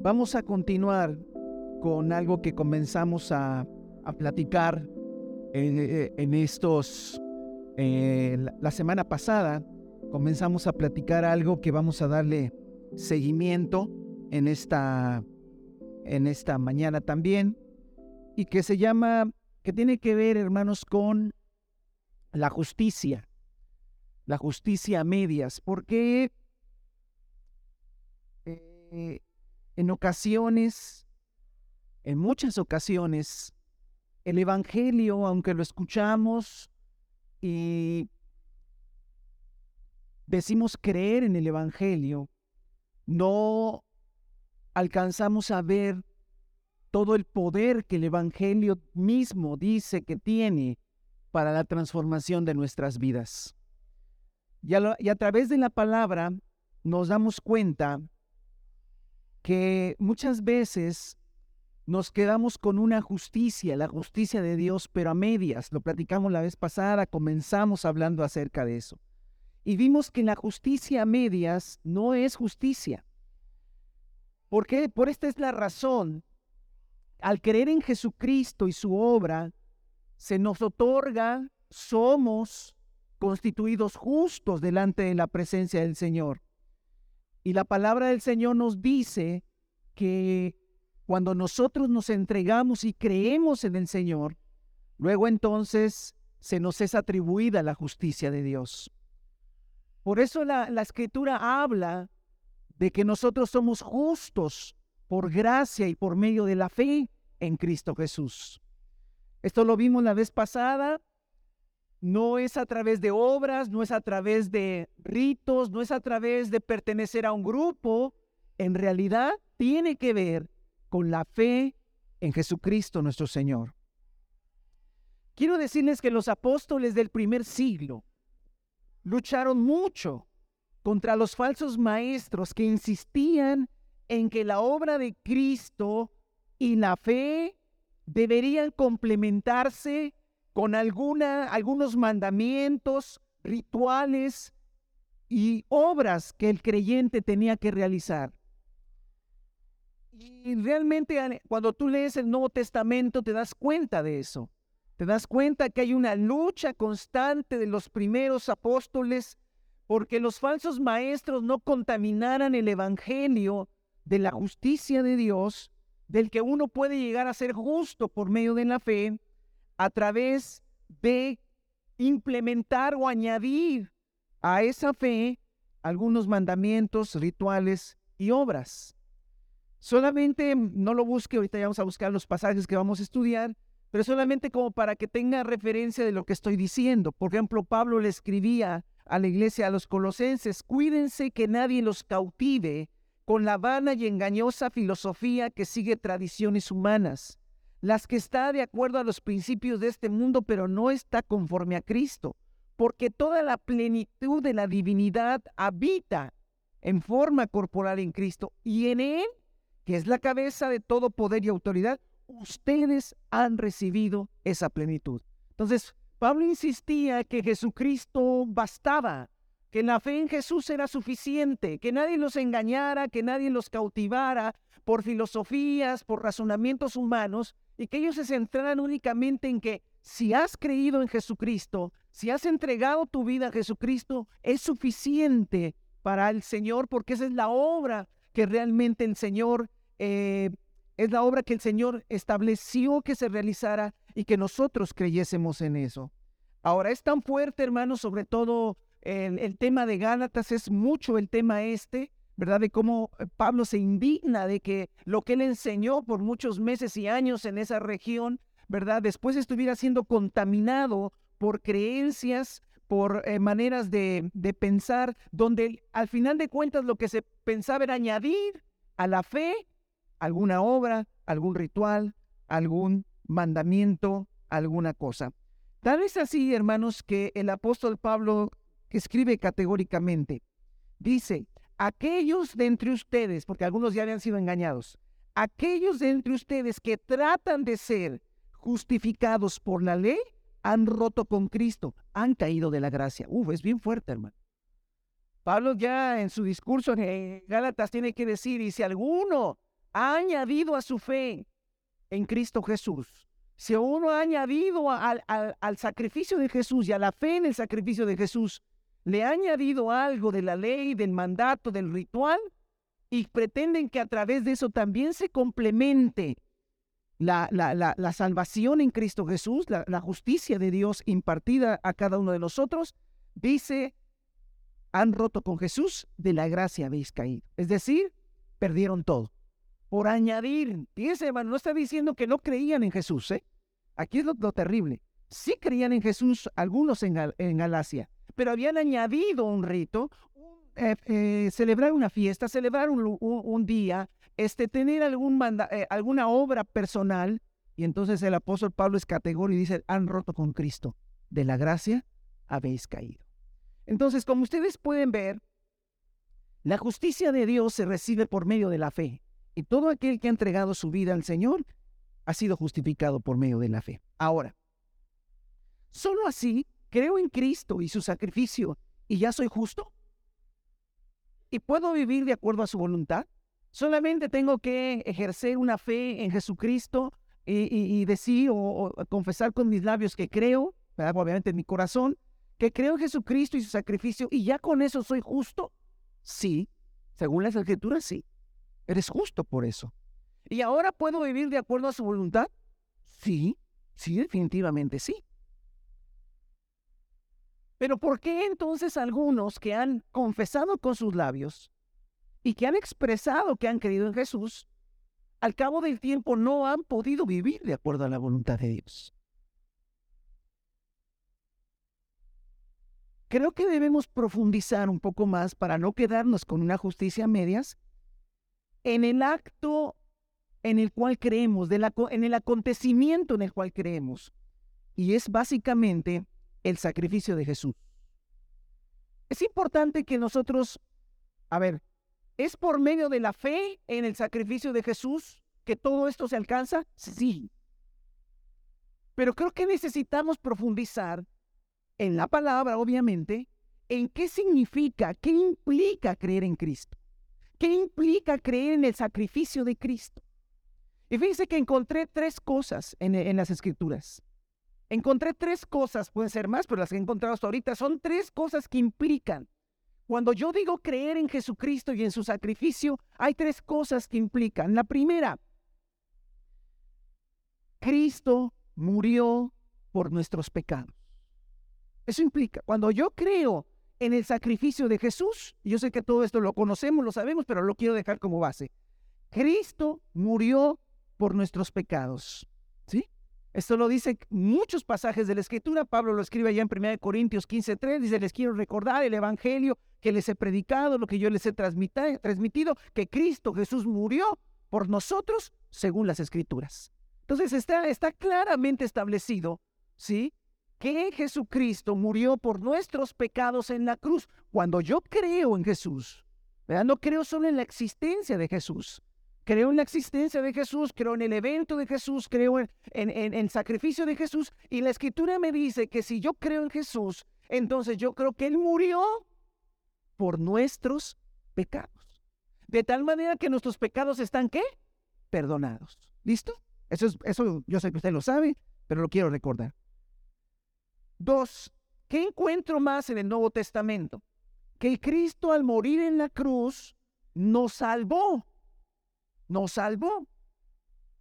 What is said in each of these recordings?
Vamos a continuar con algo que comenzamos a, platicar en, estos, eh, la semana pasada. Comenzamos a platicar algo que vamos a darle seguimiento en esta, en esta mañana también y que se llama, que tiene que ver, hermanos, con la justicia, la justicia a medias, porque eh, en ocasiones, en muchas ocasiones, el Evangelio, aunque lo escuchamos y decimos creer en el Evangelio, no alcanzamos a ver todo el poder que el Evangelio mismo dice que tiene para la transformación de nuestras vidas. Y a, través de la palabra nos damos cuenta que muchas veces nos quedamos con una justicia, la justicia de Dios, pero a medias. Lo platicamos la vez pasada, comenzamos hablando acerca de eso. Y vimos que la justicia a medias no es justicia. ¿Por qué? Por esta es la razón. Al creer en Jesucristo y su obra, se nos otorga, somos constituidos justos delante de la presencia del Señor. Y la palabra del Señor nos dice que cuando nosotros nos entregamos y creemos en el Señor, luego entonces se nos es atribuida la justicia de Dios. Por eso la, la escritura habla de que nosotros somos justos por gracia y por medio de la fe en Cristo Jesús. Esto lo vimos la vez pasada no es a través de obras, no es a través de ritos, no es a través de pertenecer a un grupo. En realidad tiene que ver con la fe en Jesucristo nuestro Señor. Quiero decirles que los apóstoles del primer siglo lucharon mucho contra los falsos maestros que insistían en que la obra de Cristo y la fe deberían complementarse con alguna, algunos mandamientos, rituales y obras que el creyente tenía que realizar. Y realmente cuando tú lees el Nuevo Testamento te das cuenta de eso. Te das cuenta que hay una lucha constante de los primeros apóstoles porque los falsos maestros no contaminaran el Evangelio de la justicia de Dios, del que uno puede llegar a ser justo por medio de la fe, a través de implementar o añadir a esa fe algunos mandamientos, rituales y obras. Solamente no lo busque, ahorita vamos a buscar los pasajes que vamos a estudiar, pero solamente como para que tenga referencia de lo que estoy diciendo. Por ejemplo, Pablo le escribía a la iglesia, a los colosenses, cuídense que nadie los cautive con la vana y engañosa filosofía que sigue tradiciones humanas las que está de acuerdo a los principios de este mundo, pero no está conforme a Cristo, porque toda la plenitud de la divinidad habita en forma corporal en Cristo y en Él, que es la cabeza de todo poder y autoridad, ustedes han recibido esa plenitud. Entonces, Pablo insistía que Jesucristo bastaba, que la fe en Jesús era suficiente, que nadie los engañara, que nadie los cautivara por filosofías, por razonamientos humanos, y que ellos se centraran únicamente en que si has creído en Jesucristo, si has entregado tu vida a Jesucristo, es suficiente para el Señor, porque esa es la obra que realmente el Señor, eh, es la obra que el Señor estableció que se realizara y que nosotros creyésemos en eso. Ahora es tan fuerte, hermanos, sobre todo el, tema de Gálatas, es mucho el tema este, ¿verdad? De cómo eh, Pablo se indigna de que lo que él enseñó por muchos meses y años en esa región, ¿verdad? Después estuviera siendo contaminado por creencias, por eh, maneras de, de pensar, donde al final de cuentas lo que se pensaba era añadir a la fe alguna obra, algún ritual, algún mandamiento, alguna cosa. Tal es así, hermanos, que el apóstol Pablo escribe categóricamente, dice, aquellos de entre ustedes, porque algunos ya habían sido engañados, aquellos de entre ustedes que tratan de ser justificados por la ley, han roto con Cristo, han caído de la gracia. Uf, es bien fuerte, hermano. Pablo ya en su discurso en Gálatas tiene que decir, y si alguno ha añadido a su fe en Cristo Jesús, si uno ha añadido al, al sacrificio de Jesús y a la fe en el sacrificio de Jesús, le ha añadido algo de la ley, del mandato, del ritual, y pretenden que a través de eso también se complemente la, la, salvación en Cristo Jesús, la, justicia de Dios impartida a cada uno de nosotros, dice, han roto con Jesús, de la gracia habéis caído. Es decir, perdieron todo. Por añadir, fíjese, hermano, no está diciendo que no creían en Jesús, ¿eh? Aquí es lo, terrible. Sí creían en Jesús algunos en, en Galacia, pero habían añadido un rito, eh, eh, celebrar una fiesta, celebrar un, día, este, tener algún eh, alguna obra personal. Y entonces el apóstol Pablo es categórico y dice, han roto con Cristo. De la gracia habéis caído. Entonces, como ustedes pueden ver, la justicia de Dios se recibe por medio de la fe. Y todo aquel que ha entregado su vida al Señor ha sido justificado por medio de la fe. Ahora, solo así creo en Cristo y su sacrificio y ya soy justo y puedo vivir de acuerdo a su voluntad. Solamente tengo que ejercer una fe en Jesucristo y, decir o, confesar con mis labios que creo, obviamente en mi corazón, que creo en Jesucristo y su sacrificio y ya con eso soy justo. Sí, según las escrituras, sí. Eres justo por eso. ¿Y ahora puedo vivir de acuerdo a su voluntad? Sí, sí, definitivamente sí. Pero ¿por qué entonces algunos que han confesado con sus labios y que han expresado que han creído en Jesús, al cabo del tiempo no han podido vivir de acuerdo a la voluntad de Dios? Creo que debemos profundizar un poco más para no quedarnos con una justicia a medias en el acto en el cual creemos, en el acontecimiento en el cual creemos. Y es básicamente el sacrificio de Jesús. Es importante que nosotros, a ver, ¿es por medio de la fe en el sacrificio de Jesús que todo esto se alcanza? Sí. Pero creo que necesitamos profundizar en la palabra, obviamente, en qué significa, qué implica creer en Cristo. ¿Qué implica creer en el sacrificio de Cristo? Y fíjense que encontré tres cosas en, en las escrituras. Encontré tres cosas, pueden ser más, pero las que he encontrado hasta ahorita son tres cosas que implican. Cuando yo digo creer en Jesucristo y en su sacrificio, hay tres cosas que implican. La primera, Cristo murió por nuestros pecados. Eso implica, cuando yo creo en el sacrificio de Jesús, yo sé que todo esto lo conocemos, lo sabemos, pero lo quiero dejar como base. Cristo murió por nuestros pecados. Esto lo dice muchos pasajes de la Escritura. Pablo lo escribe allá en 1 Corintios 15:3. Dice, les quiero recordar el Evangelio que les he predicado, lo que yo les he transmitido, que Cristo Jesús murió por nosotros según las Escrituras. Entonces está, está claramente establecido, ¿sí? Que Jesucristo murió por nuestros pecados en la cruz. Cuando yo creo en Jesús, ¿verdad? no creo solo en la existencia de Jesús, Creo en la existencia de Jesús, creo en el evento de Jesús, creo en, el sacrificio de Jesús. Y la escritura me dice que si yo creo en Jesús, entonces yo creo que Él murió por nuestros pecados. De tal manera que nuestros pecados están qué? Perdonados. ¿Listo? Eso, es, eso yo sé que usted lo sabe, pero lo quiero recordar. Dos, ¿qué encuentro más en el Nuevo Testamento? Que Cristo al morir en la cruz nos salvó nos salvó.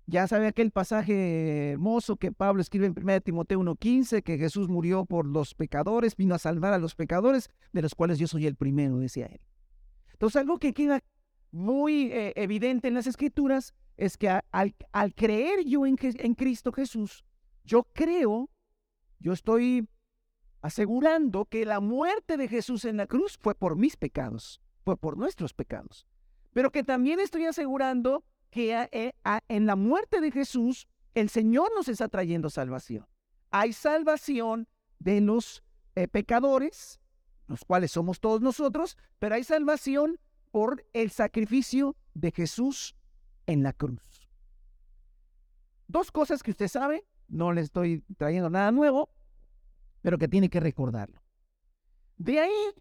Ya sabe aquel pasaje hermoso que Pablo escribe en 1 Timoteo 1.15, que Jesús murió por los pecadores, vino a salvar a los pecadores, de los cuales yo soy el primero, decía él. Entonces, algo que queda muy eh, evidente en las escrituras es que al, al creer yo en, en Cristo Jesús, yo creo, yo estoy asegurando que la muerte de Jesús en la cruz fue por mis pecados, fue por nuestros pecados pero que también estoy asegurando que eh, en la muerte de Jesús el Señor nos está trayendo salvación. Hay salvación de los eh, pecadores, los cuales somos todos nosotros, pero hay salvación por el sacrificio de Jesús en la cruz. Dos cosas que usted sabe, no le estoy trayendo nada nuevo, pero que tiene que recordarlo. De ahí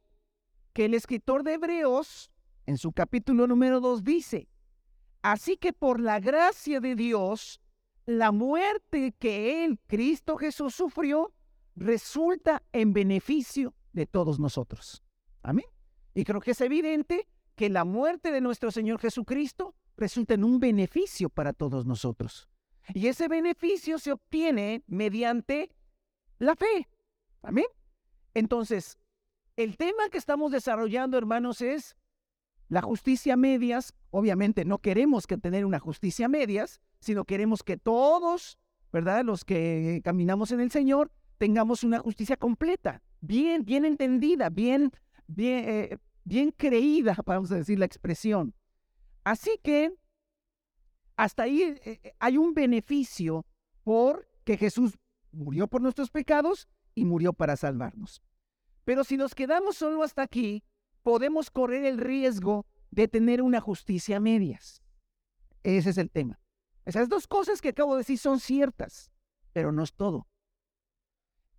que el escritor de Hebreos en su capítulo número 2 dice, Así que por la gracia de Dios, la muerte que Él, Cristo Jesús, sufrió, resulta en beneficio de todos nosotros. Amén. Y creo que es evidente que la muerte de nuestro Señor Jesucristo resulta en un beneficio para todos nosotros. Y ese beneficio se obtiene mediante la fe. Amén. Entonces, el tema que estamos desarrollando, hermanos, es la justicia medias. Obviamente no queremos que tener una justicia medias, sino queremos que todos, ¿verdad? Los que caminamos en el Señor, tengamos una justicia completa, bien, bien entendida, bien, bien, eh, bien creída, vamos a decir la expresión. Así que hasta ahí eh, eh, hay un beneficio porque Jesús murió por nuestros pecados y murió para salvarnos. Pero si nos quedamos solo hasta aquí, podemos correr el riesgo de tener una justicia a medias. Ese es el tema. Esas dos cosas que acabo de decir son ciertas, pero no es todo.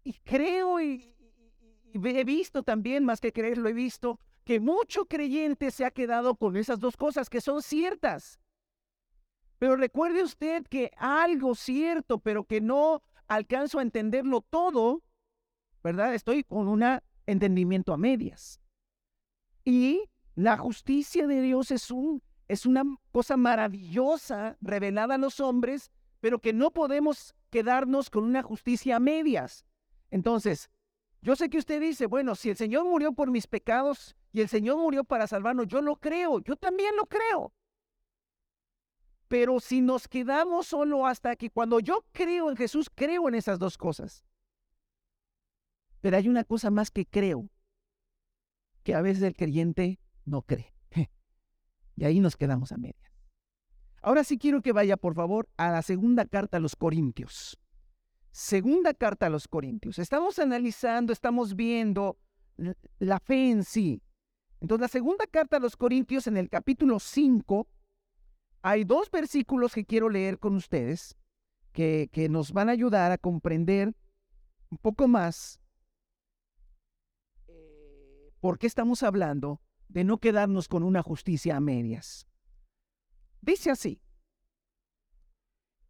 Y creo y, he visto también, más que creer, lo he visto, que mucho creyente se ha quedado con esas dos cosas que son ciertas. Pero recuerde usted que algo cierto, pero que no alcanzo a entenderlo todo, ¿verdad? Estoy con un entendimiento a medias. Y la justicia de Dios es, un, es una cosa maravillosa revelada a los hombres, pero que no podemos quedarnos con una justicia a medias. Entonces, yo sé que usted dice, bueno, si el Señor murió por mis pecados y el Señor murió para salvarnos, yo lo creo, yo también lo creo. Pero si nos quedamos solo hasta aquí, cuando yo creo en Jesús, creo en esas dos cosas. Pero hay una cosa más que creo, que a veces el creyente no cree. Y ahí nos quedamos a media. Ahora sí quiero que vaya, por favor, a la segunda carta a los Corintios. Segunda carta a los Corintios. Estamos analizando, estamos viendo la fe en sí. Entonces, la segunda carta a los Corintios en el capítulo 5, hay dos versículos que quiero leer con ustedes que, que nos van a ayudar a comprender un poco más por qué estamos hablando de no quedarnos con una justicia a medias. Dice así,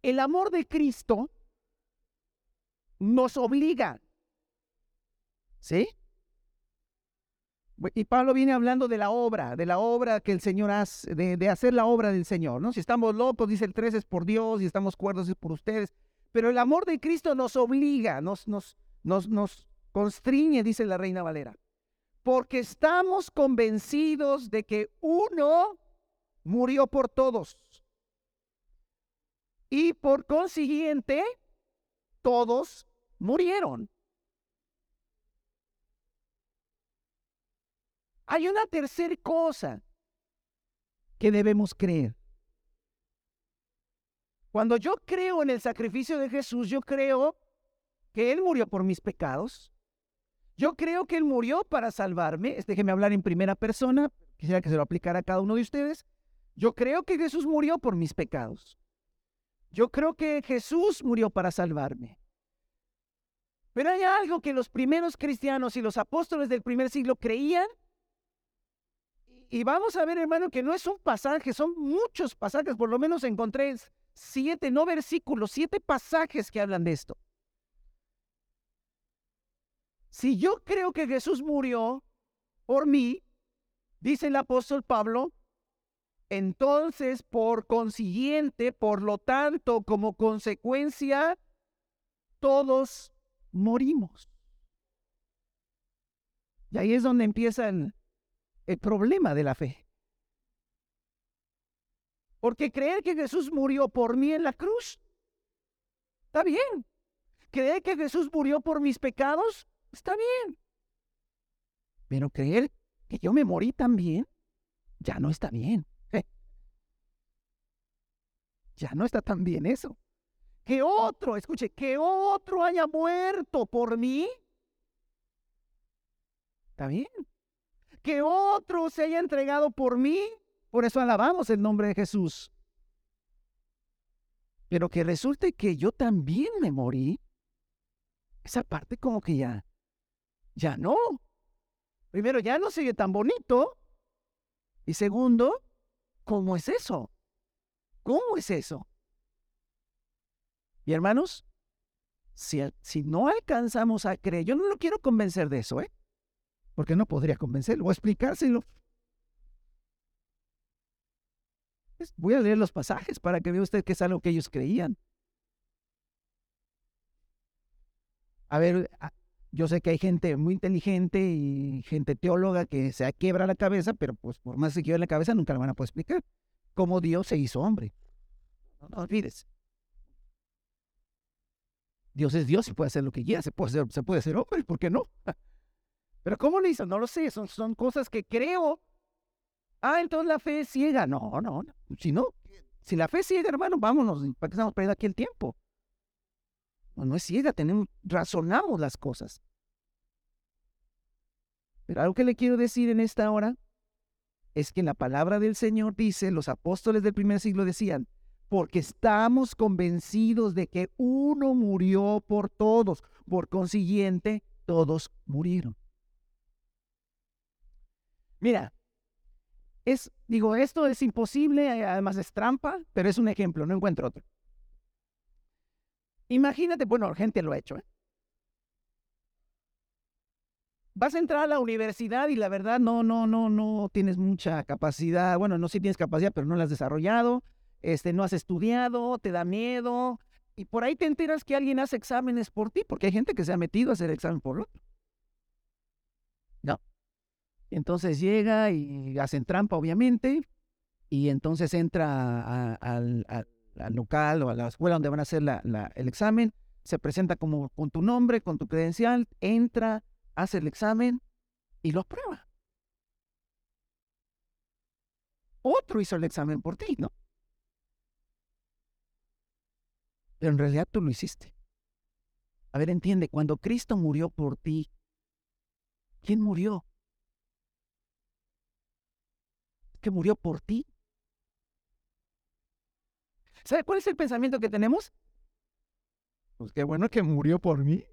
el amor de Cristo nos obliga. ¿Sí? Y Pablo viene hablando de la obra, de la obra que el Señor hace, de, hacer la obra del Señor, ¿no? Si estamos locos, dice el 3, es por Dios, y estamos cuerdos es por ustedes. Pero el amor de Cristo nos obliga, nos, nos, nos, nos constriñe, dice la Reina Valera. Porque estamos convencidos de que uno murió por todos. Y por consiguiente, todos murieron. Hay una tercera cosa que debemos creer. Cuando yo creo en el sacrificio de Jesús, yo creo que Él murió por mis pecados. Yo creo que Él murió para salvarme. Déjeme hablar en primera persona. Quisiera que se lo aplicara a cada uno de ustedes. Yo creo que Jesús murió por mis pecados. Yo creo que Jesús murió para salvarme. Pero hay algo que los primeros cristianos y los apóstoles del primer siglo creían. Y vamos a ver, hermano, que no es un pasaje, son muchos pasajes, por lo menos encontré siete, no versículos, siete pasajes que hablan de esto. Si yo creo que Jesús murió por mí, dice el apóstol Pablo, entonces por consiguiente, por lo tanto, como consecuencia, todos morimos. Y ahí es donde empieza el, problema de la fe. Porque creer que Jesús murió por mí en la cruz, está bien. Creer que Jesús murió por mis pecados, está bien. Pero creer que yo me morí también, ya no está bien. Ya no está tan bien eso que otro, escuche, que otro haya muerto por mí. ¿Está bien? Que otro se haya entregado por mí. Por eso alabamos el nombre de Jesús. Pero que resulte que yo también me morí. Esa parte como que ya, ya no. Primero, ya no sigue tan bonito. Y segundo, ¿cómo es eso? ¿Cómo es eso? Y hermanos, si, si no alcanzamos a creer, yo no lo quiero convencer de eso, ¿eh? Porque no podría convencerlo o explicárselo. Voy a leer los pasajes para que vea usted que es algo que ellos creían. A ver, yo sé que hay gente muy inteligente y gente teóloga que se quiebra la cabeza, pero pues por más que quiebra la cabeza nunca la van a poder explicar. Cómo Dios se hizo hombre. No, no olvides. Dios es Dios y puede hacer lo que quiera, se puede ser, se puede ser hombre, ¿por qué no? Pero ¿cómo lo hizo? No lo sé, son, son cosas que creo. Ah, entonces la fe es ciega. No, no, no. Si no, si la fe es ciega, hermano, vámonos, ¿para qué estamos perdiendo aquí el tiempo? No, no es ciega, tenemos, razonamos las cosas. Pero algo que le quiero decir en esta hora es que la palabra del Señor dice, los apóstoles del primer siglo decían, porque estamos convencidos de que uno murió por todos, por consiguiente, todos murieron. Mira, es, digo, esto es imposible, además es trampa, pero es un ejemplo, no encuentro otro. Imagínate, bueno, gente lo ha hecho, ¿eh? Vas a entrar a la universidad y la verdad no, no, no, no tienes mucha capacidad. Bueno, no sí tienes capacidad, pero no la has desarrollado. Este, no has estudiado, te da miedo. Y por ahí te enteras que alguien hace exámenes por ti, porque hay gente que se ha metido a hacer examen por otro. No. Entonces llega y hacen trampa, obviamente, y entonces entra al, al local o a la escuela donde van a hacer el examen, se presenta como con tu nombre, con tu credencial, entra, hace el examen y lo aprueba. Otro hizo el examen por ti, ¿no? Pero en realidad tú lo hiciste. A ver, entiende, cuando Cristo murió por ti, ¿quién murió? ¿Que murió por ti? ¿Sabe cuál es el pensamiento que tenemos? Pues qué bueno que murió por mí.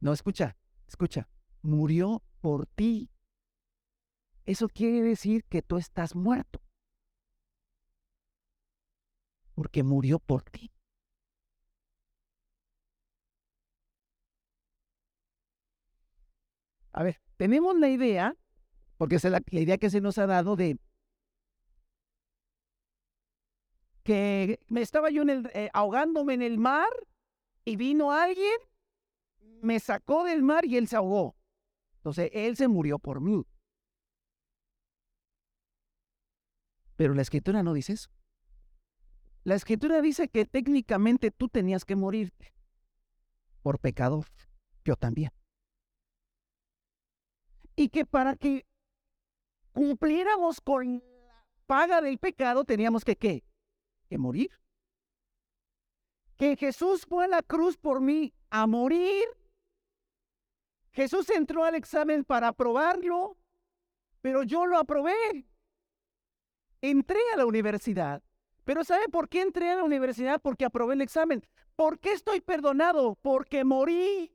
No, escucha, escucha. Murió por ti. Eso quiere decir que tú estás muerto. Porque murió por ti. A ver, tenemos la idea, porque es la, la idea que se nos ha dado de que me estaba yo en el, eh, ahogándome en el mar y vino alguien, me sacó del mar y él se ahogó. Entonces, él se murió por mí. Pero la escritura no dice eso. La escritura dice que técnicamente tú tenías que morirte por pecador. Yo también. Y que para que cumpliéramos con la paga del pecado teníamos que qué? Que morir. Que Jesús fue a la cruz por mí a morir. Jesús entró al examen para aprobarlo, pero yo lo aprobé. Entré a la universidad. Pero ¿sabe por qué entré a la universidad? Porque aprobé el examen. ¿Por qué estoy perdonado? Porque morí.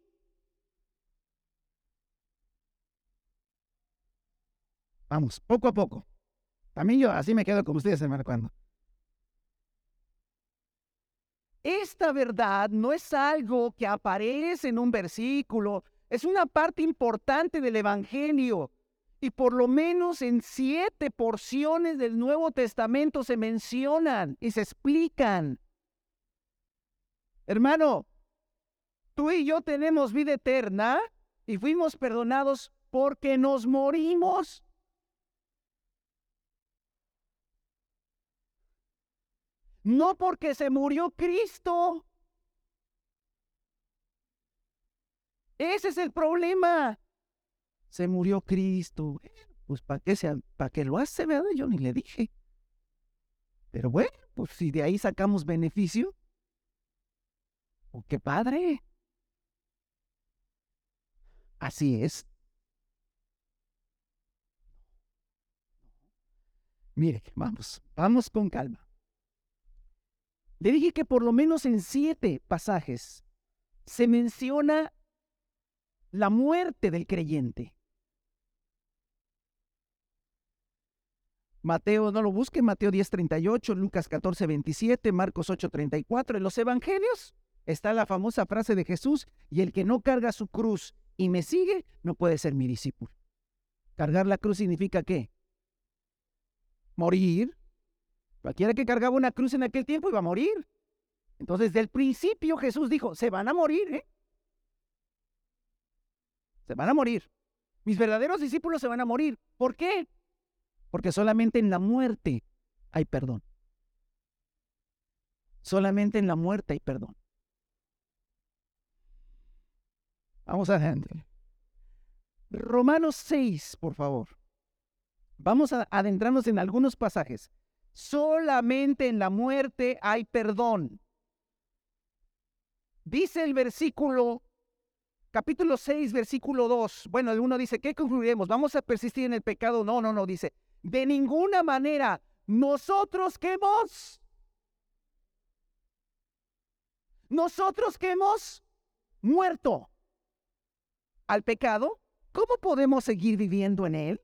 Vamos, poco a poco. También yo así me quedo con ustedes, hermano, cuando. Esta verdad no es algo que aparece en un versículo, es una parte importante del Evangelio. Y por lo menos en siete porciones del Nuevo Testamento se mencionan y se explican. Hermano, tú y yo tenemos vida eterna y fuimos perdonados porque nos morimos. No porque se murió Cristo. Ese es el problema. Se murió Cristo. Pues para qué, para qué lo hace, ¿verdad? Yo ni le dije. Pero bueno, pues si de ahí sacamos beneficio, oh, qué padre. Así es. Mire, vamos, vamos con calma. Le dije que por lo menos en siete pasajes se menciona la muerte del creyente. Mateo, no lo busque, Mateo 10:38, Lucas 14:27, Marcos 8:34. En los evangelios está la famosa frase de Jesús, y el que no carga su cruz y me sigue, no puede ser mi discípulo. Cargar la cruz significa qué? Morir. Cualquiera que cargaba una cruz en aquel tiempo iba a morir. Entonces, desde el principio Jesús dijo, se van a morir, ¿eh? Se van a morir. Mis verdaderos discípulos se van a morir. ¿Por qué? Porque solamente en la muerte hay perdón. Solamente en la muerte hay perdón. Vamos adelante. Romanos 6, por favor. Vamos a adentrarnos en algunos pasajes. Solamente en la muerte hay perdón. Dice el versículo, capítulo 6, versículo 2. Bueno, el uno dice, ¿qué concluiremos? ¿Vamos a persistir en el pecado? No, no, no, dice, de ninguna manera. Nosotros que hemos, nosotros que hemos muerto al pecado, ¿cómo podemos seguir viviendo en él?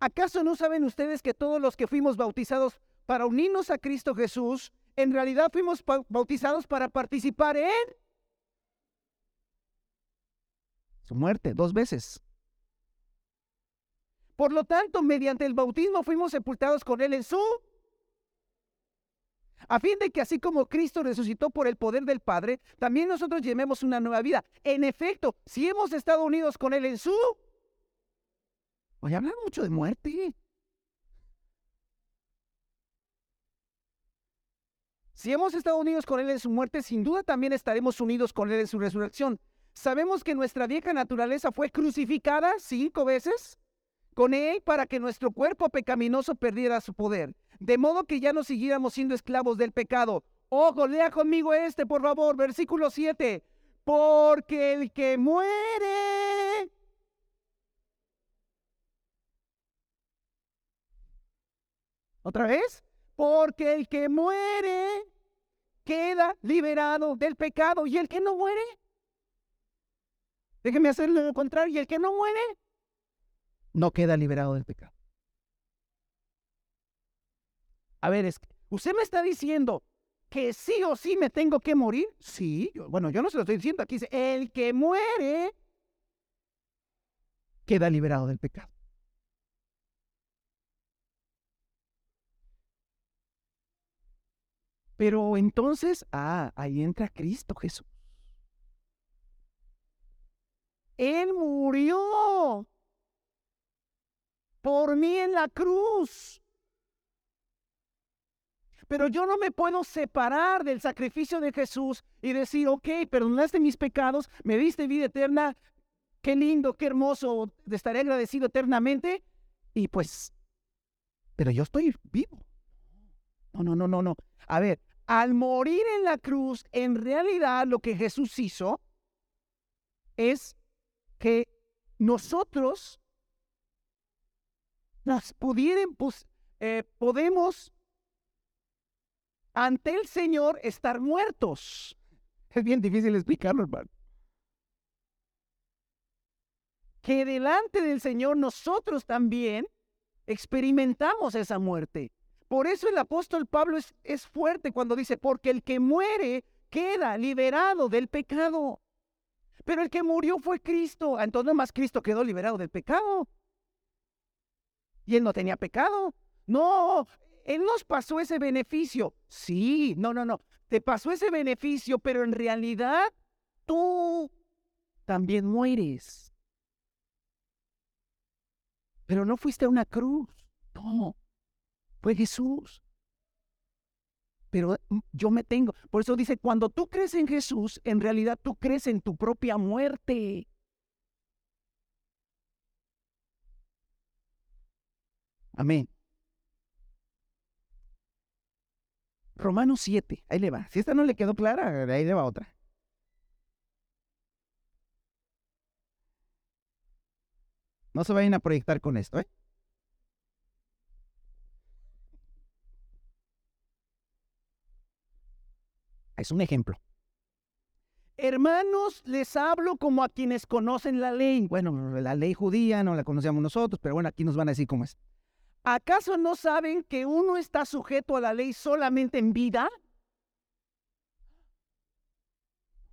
¿Acaso no saben ustedes que todos los que fuimos bautizados para unirnos a Cristo Jesús, en realidad fuimos bautizados para participar en su muerte dos veces? Por lo tanto, mediante el bautismo fuimos sepultados con Él en su a fin de que así como Cristo resucitó por el poder del Padre, también nosotros llevemos una nueva vida. En efecto, si hemos estado unidos con Él en su... Voy a hablar mucho de muerte. Si hemos estado unidos con Él en su muerte, sin duda también estaremos unidos con Él en su resurrección. Sabemos que nuestra vieja naturaleza fue crucificada cinco veces con Él para que nuestro cuerpo pecaminoso perdiera su poder de modo que ya no siguiéramos siendo esclavos del pecado. Ojo, lea conmigo este, por favor, versículo 7. Porque el que muere... ¿Otra vez? Porque el que muere queda liberado del pecado. ¿Y el que no muere? Déjeme hacerlo lo contrario. ¿Y el que no muere? No queda liberado del pecado. A ver, es, ¿usted me está diciendo que sí o sí me tengo que morir? Sí, bueno, yo no se lo estoy diciendo. Aquí dice, el que muere queda liberado del pecado. Pero entonces, ah, ahí entra Cristo Jesús. Él murió por mí en la cruz. Pero yo no me puedo separar del sacrificio de Jesús y decir, ok, perdonaste mis pecados, me diste vida eterna, qué lindo, qué hermoso, te estaré agradecido eternamente. Y pues, pero yo estoy vivo. No, no, no, no, no. A ver, al morir en la cruz, en realidad lo que Jesús hizo es que nosotros nos pudieran, eh, podemos ante el Señor estar muertos. Es bien difícil explicarlo, hermano. Que delante del Señor nosotros también experimentamos esa muerte. Por eso el apóstol Pablo es, es fuerte cuando dice, porque el que muere queda liberado del pecado. Pero el que murió fue Cristo. Entonces más Cristo quedó liberado del pecado. Y él no tenía pecado. No, él nos pasó ese beneficio. Sí, no, no, no. Te pasó ese beneficio, pero en realidad tú también mueres. Pero no fuiste a una cruz. No, fue Jesús. Pero mm, yo me tengo. Por eso dice, cuando tú crees en Jesús, en realidad tú crees en tu propia muerte. Amén. Romanos 7, ahí le va. Si esta no le quedó clara, ahí le va otra. No se vayan a proyectar con esto, ¿eh? Es un ejemplo. Hermanos, les hablo como a quienes conocen la ley. Bueno, la ley judía no la conocíamos nosotros, pero bueno, aquí nos van a decir cómo es. ¿Acaso no saben que uno está sujeto a la ley solamente en vida?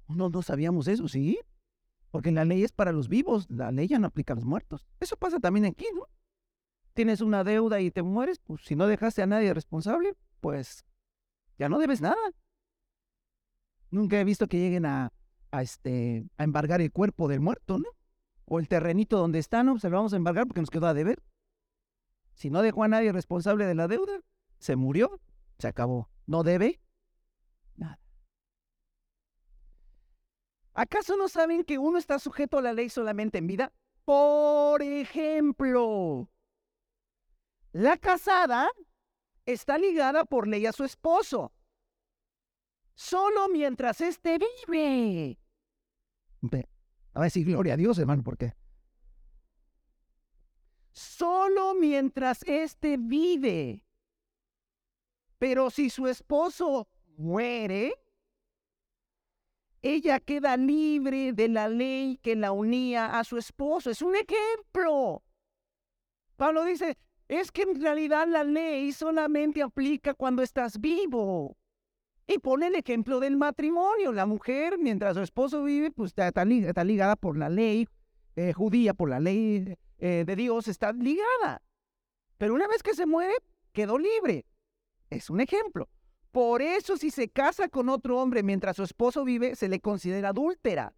No, no sabíamos eso, ¿sí? Porque la ley es para los vivos, la ley ya no aplica a los muertos. Eso pasa también aquí, ¿no? Tienes una deuda y te mueres, pues si no dejaste a nadie responsable, pues ya no debes nada. Nunca he visto que lleguen a, este, a embargar el cuerpo del muerto, ¿no? O el terrenito donde está, ¿no? Se lo vamos a embargar porque nos quedó a deber. Si no dejó a nadie responsable de la deuda, se murió, se acabó. No debe nada. ¿Acaso no saben que uno está sujeto a la ley solamente en vida? Por ejemplo, la casada está ligada por ley a su esposo, solo mientras éste vive. A decir gloria a Dios, hermano, ¿por qué? Solo mientras éste vive. Pero si su esposo muere, ella queda libre de la ley que la unía a su esposo. Es un ejemplo. Pablo dice, es que en realidad la ley solamente aplica cuando estás vivo. Y pone el ejemplo del matrimonio. La mujer, mientras su esposo vive, pues está, ligada por la ley eh, judía, por la ley eh, de Dios, está ligada. Pero una vez que se muere, quedó libre. Es un ejemplo. Por eso si se casa con otro hombre mientras su esposo vive, se le considera adúltera.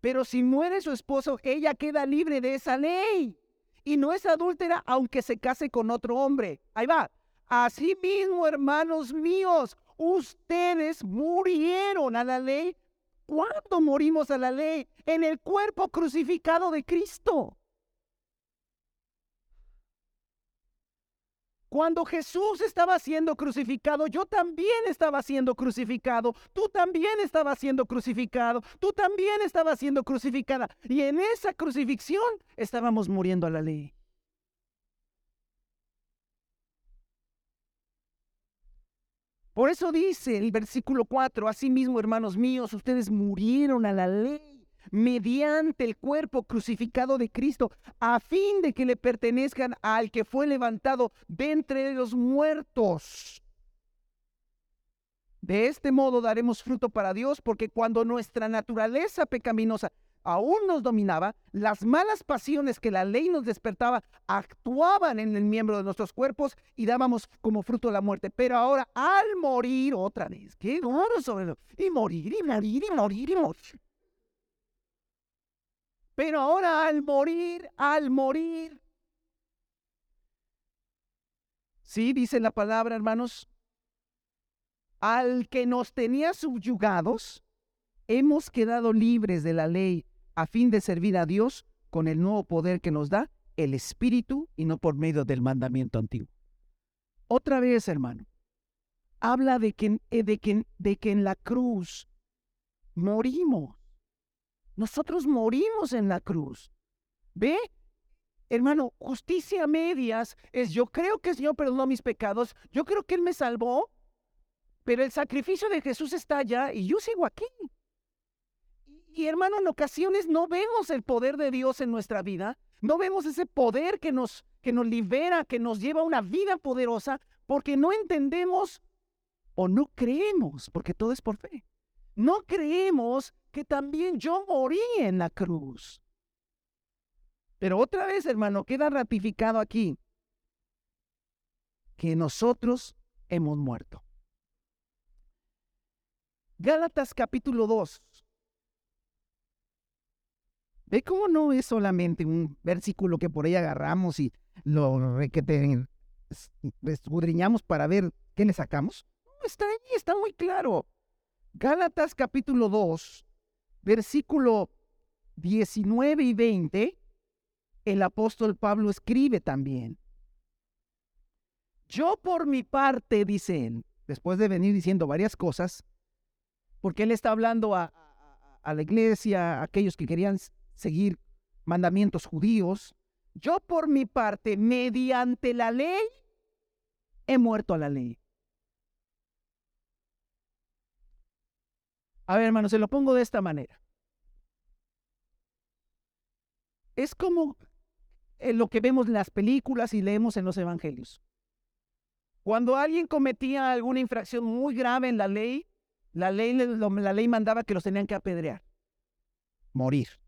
Pero si muere su esposo, ella queda libre de esa ley. Y no es adúltera aunque se case con otro hombre. Ahí va. Asimismo, hermanos míos, ustedes murieron a la ley. ¿Cuándo morimos a la ley? En el cuerpo crucificado de Cristo. Cuando Jesús estaba siendo crucificado, yo también estaba siendo crucificado, tú también estabas siendo crucificado, tú también estabas siendo crucificada. Y en esa crucifixión estábamos muriendo a la ley. Por eso dice el versículo 4, asimismo, hermanos míos, ustedes murieron a la ley mediante el cuerpo crucificado de Cristo, a fin de que le pertenezcan al que fue levantado de entre los muertos. De este modo daremos fruto para Dios, porque cuando nuestra naturaleza pecaminosa aún nos dominaba, las malas pasiones que la ley nos despertaba actuaban en el miembro de nuestros cuerpos y dábamos como fruto la muerte. Pero ahora, al morir otra vez, qué duro sobre y morir, y morir, y morir, y morir. Pero ahora al morir, al morir. Sí, dice la palabra, hermanos. Al que nos tenía subyugados, hemos quedado libres de la ley a fin de servir a Dios con el nuevo poder que nos da el Espíritu y no por medio del mandamiento antiguo. Otra vez, hermano, habla de que, eh, de que, de que en la cruz morimos. Nosotros morimos en la cruz. ¿Ve? Hermano, justicia medias es yo creo que el Señor perdonó mis pecados, yo creo que Él me salvó, pero el sacrificio de Jesús está allá y yo sigo aquí. Y, hermano, en ocasiones no vemos el poder de Dios en nuestra vida, no vemos ese poder que nos, que nos libera, que nos lleva a una vida poderosa, porque no entendemos o no creemos, porque todo es por fe. No creemos que también yo morí en la cruz. Pero otra vez, hermano, queda ratificado aquí que nosotros hemos muerto. Gálatas capítulo 2. ¿Ve cómo no es solamente un versículo que por ahí agarramos y lo escudriñamos para ver qué le sacamos? está ahí, está muy claro. Gálatas capítulo 2, versículo 19 y 20, el apóstol Pablo escribe también. Yo por mi parte, dice él, después de venir diciendo varias cosas, porque él está hablando a la iglesia, a aquellos que querían seguir mandamientos judíos, yo por mi parte, mediante la ley, he muerto a la ley. A ver, hermano, se lo pongo de esta manera. Es como en lo que vemos en las películas y leemos en los evangelios. Cuando alguien cometía alguna infracción muy grave en la ley, la ley, la ley mandaba que los tenían que apedrear, morir.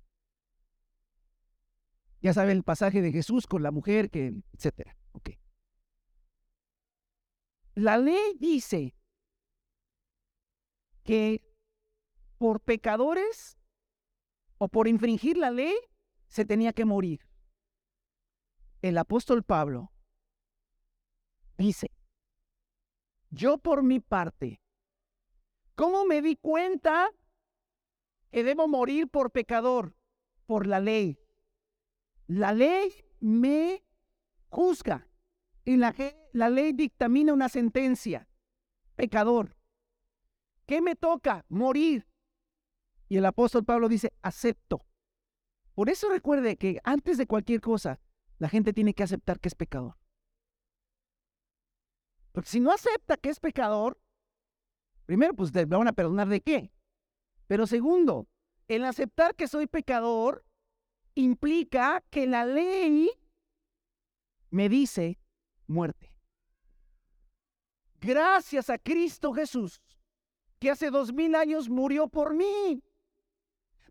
Ya sabe el pasaje de Jesús con la mujer, que, etcétera. La ley dice que por pecadores o por infringir la ley se tenía que morir. El apóstol Pablo dice, yo por mi parte, ¿cómo me di cuenta que debo morir por pecador? Por la ley. La ley me juzga y la, ley dictamina una sentencia. Pecador. ¿Qué me toca? Morir. Y el apóstol Pablo dice, acepto. Por eso recuerde que antes de cualquier cosa, la gente tiene que aceptar que es pecador. Porque si no acepta que es pecador, primero, pues le van a perdonar de qué. Pero segundo, el aceptar que soy pecador implica que la ley me dice muerte. Gracias a Cristo Jesús, que hace dos mil años murió por mí.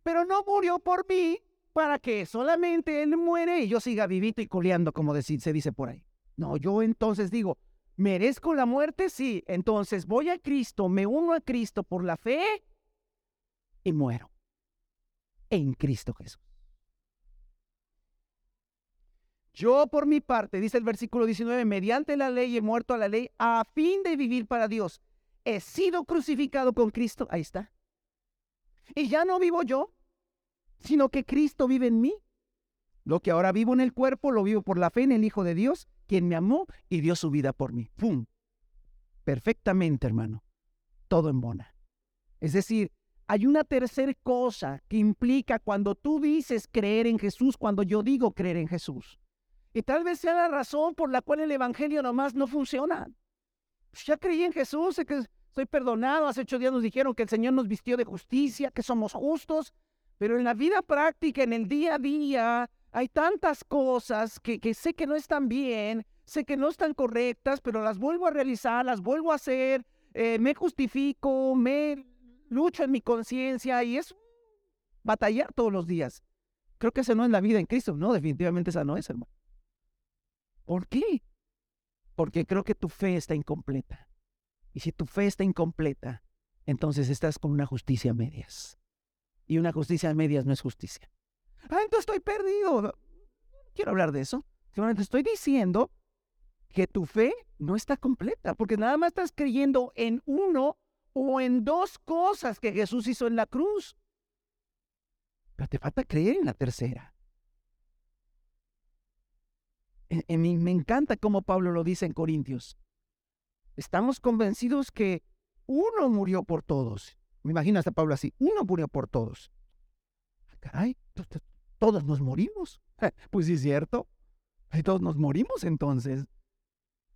Pero no murió por mí para que solamente Él muere y yo siga vivito y coleando, como se dice por ahí. No, yo entonces digo, ¿Merezco la muerte? Sí. Entonces voy a Cristo, me uno a Cristo por la fe y muero en Cristo Jesús. Yo por mi parte, dice el versículo 19, mediante la ley he muerto a la ley a fin de vivir para Dios. He sido crucificado con Cristo. Ahí está. Y ya no vivo yo, sino que Cristo vive en mí. Lo que ahora vivo en el cuerpo, lo vivo por la fe en el Hijo de Dios, quien me amó y dio su vida por mí. ¡Pum! Perfectamente, hermano. Todo en bona. Es decir, hay una tercera cosa que implica cuando tú dices creer en Jesús, cuando yo digo creer en Jesús. Y tal vez sea la razón por la cual el Evangelio nomás no funciona. Pues ya creí en Jesús, sé que soy perdonado. Hace ocho días nos dijeron que el Señor nos vistió de justicia, que somos justos. Pero en la vida práctica, en el día a día, hay tantas cosas que, sé que no están bien, sé que no están correctas, pero las vuelvo a realizar, las vuelvo a hacer, eh, me justifico, me lucho en mi conciencia y es batallar todos los días. Creo que esa no es la vida en Cristo, no, definitivamente esa no es, hermano. ¿Por qué? Porque creo que tu fe está incompleta. Y si tu fe está incompleta, entonces estás con una justicia a medias. Y una justicia a medias no es justicia ah, entonces estoy perdido. Quiero hablar de eso. Simplemente estoy diciendo que tu fe no está completa, porque nada más estás creyendo en uno o en dos cosas que Jesús hizo en la cruz. Pero te falta creer en la tercera. Me encanta cómo Pablo lo dice en Corintios. Estamos convencidos que uno murió por todos. Me imagino hasta Pablo así. Uno murió por todos. Ah, caray, todos nos morimos. Pues sí es cierto. Todos nos morimos entonces.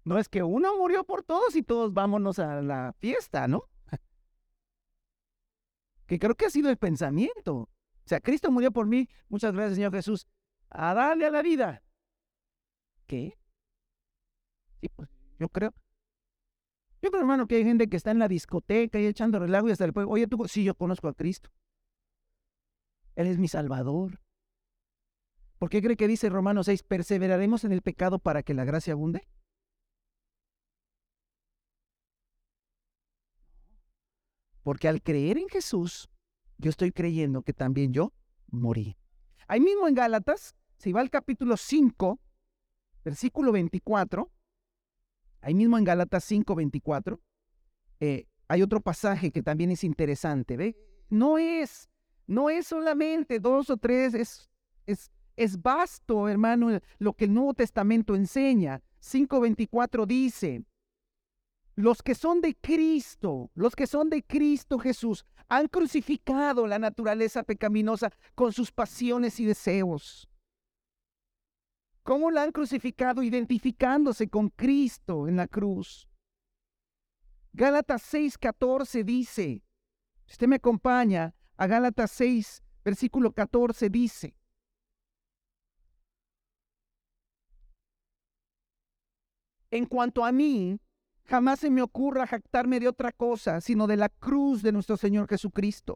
No es que uno murió por todos y todos vámonos a la fiesta, ¿no? Que creo que ha sido el pensamiento. O sea, Cristo murió por mí. Muchas gracias, Señor Jesús. A darle a la vida. ¿Qué? Sí, pues yo creo. Yo creo, hermano, que hay gente que está en la discoteca y echando relajo y hasta el pueblo. Oye, tú, sí, yo conozco a Cristo. Él es mi Salvador. ¿Por qué cree que dice Romanos 6, perseveraremos en el pecado para que la gracia abunde? Porque al creer en Jesús, yo estoy creyendo que también yo morí. Ahí mismo en Gálatas, si va al capítulo 5, versículo 24, ahí mismo en Gálatas 5, 24, eh, hay otro pasaje que también es interesante. ¿ve? No es, no es solamente dos o tres, es, es es vasto, hermano, lo que el Nuevo Testamento enseña. 5.24 dice, los que son de Cristo, los que son de Cristo Jesús, han crucificado la naturaleza pecaminosa con sus pasiones y deseos. ¿Cómo la han crucificado? Identificándose con Cristo en la cruz. Gálatas 6:14 dice, si usted me acompaña a Gálatas 6, versículo 14 dice, en cuanto a mí, jamás se me ocurra jactarme de otra cosa, sino de la cruz de nuestro Señor Jesucristo,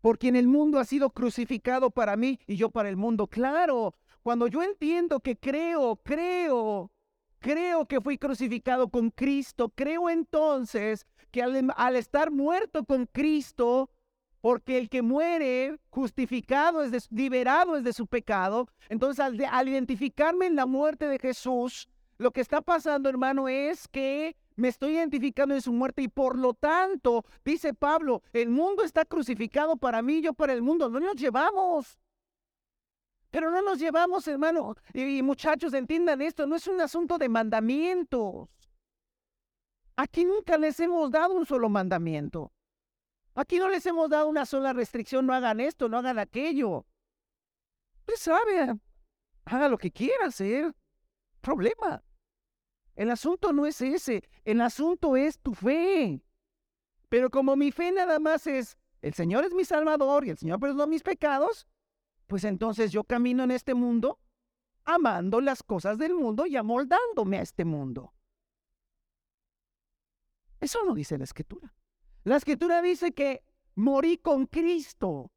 por quien el mundo ha sido crucificado para mí y yo para el mundo. Claro, cuando yo entiendo que creo, creo, creo que fui crucificado con Cristo, creo entonces que al, estar muerto con Cristo, porque el que muere justificado, es liberado es de su pecado. Entonces, al, al, identificarme en la muerte de Jesús, lo que está pasando, hermano, es que me estoy identificando en su muerte y por lo tanto, dice Pablo, el mundo está crucificado para mí, yo para el mundo. No nos llevamos. Pero no nos llevamos, hermano. Y, muchachos, entiendan esto, no es un asunto de mandamientos. Aquí nunca les hemos dado un solo mandamiento. Aquí no les hemos dado una sola restricción, no hagan esto, no hagan aquello. Usted sabe, haga lo que quiera hacer. Problema. El asunto no es ese, el asunto es tu fe. Pero como mi fe nada más es, el Señor es mi Salvador y el Señor perdonó mis pecados, pues entonces yo camino en este mundo amando las cosas del mundo y amoldándome a este mundo. Eso no dice la escritura. La escritura dice que morí con Cristo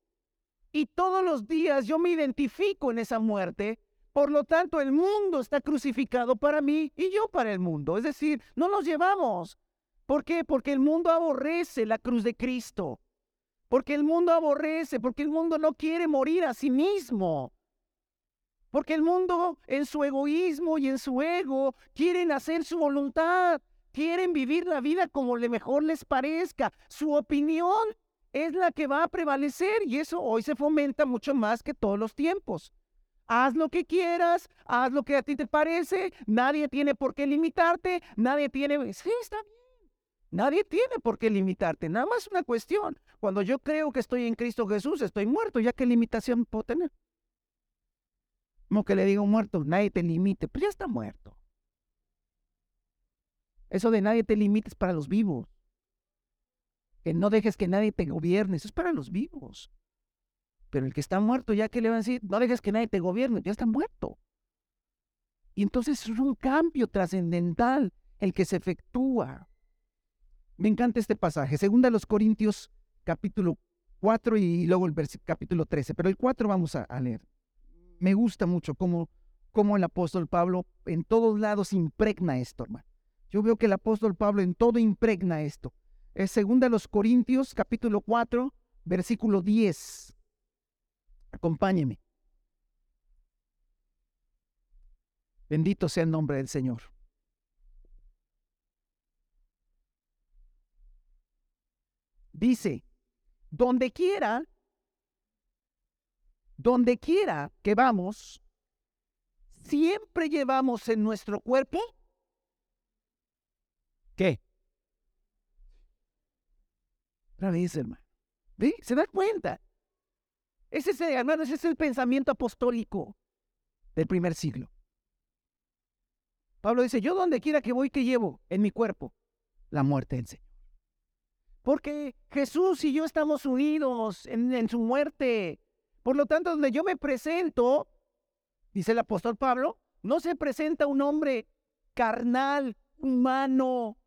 y todos los días yo me identifico en esa muerte por lo tanto, el mundo está crucificado para mí y yo para el mundo. Es decir, no nos llevamos. ¿Por qué? Porque el mundo aborrece la cruz de Cristo. Porque el mundo aborrece, porque el mundo no quiere morir a sí mismo. Porque el mundo en su egoísmo y en su ego quieren hacer su voluntad. Quieren vivir la vida como le mejor les parezca. Su opinión es la que va a prevalecer y eso hoy se fomenta mucho más que todos los tiempos. Haz lo que quieras, haz lo que a ti te parece, nadie tiene por qué limitarte, nadie tiene... Sí, está bien. Nadie tiene por qué limitarte, nada más una cuestión. Cuando yo creo que estoy en Cristo Jesús, estoy muerto, ¿ya qué limitación puedo tener? Como que le digo muerto, nadie te limite, pues ya está muerto. Eso de nadie te limites para los vivos. Que no dejes que nadie te gobierne, eso es para los vivos. Pero el que está muerto, ya que le van a decir, no dejes que nadie te gobierne, ya está muerto. Y entonces es un cambio trascendental el que se efectúa. Me encanta este pasaje, segunda los Corintios capítulo 4 y luego el capítulo 13, pero el 4 vamos a, leer. Me gusta mucho cómo, cómo el apóstol Pablo en todos lados impregna esto, hermano. Yo veo que el apóstol Pablo en todo impregna esto. Es segunda los Corintios capítulo 4, versículo 10. Acompáñeme. Bendito sea el nombre del Señor. Dice, donde quiera, donde quiera que vamos, siempre llevamos en nuestro cuerpo, ¿qué? Otra vez, hermano. ¿Se da cuenta? Ese es, hermano, ese es el pensamiento apostólico del primer siglo. Pablo dice, yo donde quiera que voy, que llevo en mi cuerpo la muerte del Señor. Porque Jesús y yo estamos unidos en, su muerte. Por lo tanto, donde yo me presento, dice el apóstol Pablo, no se presenta un hombre carnal, humano,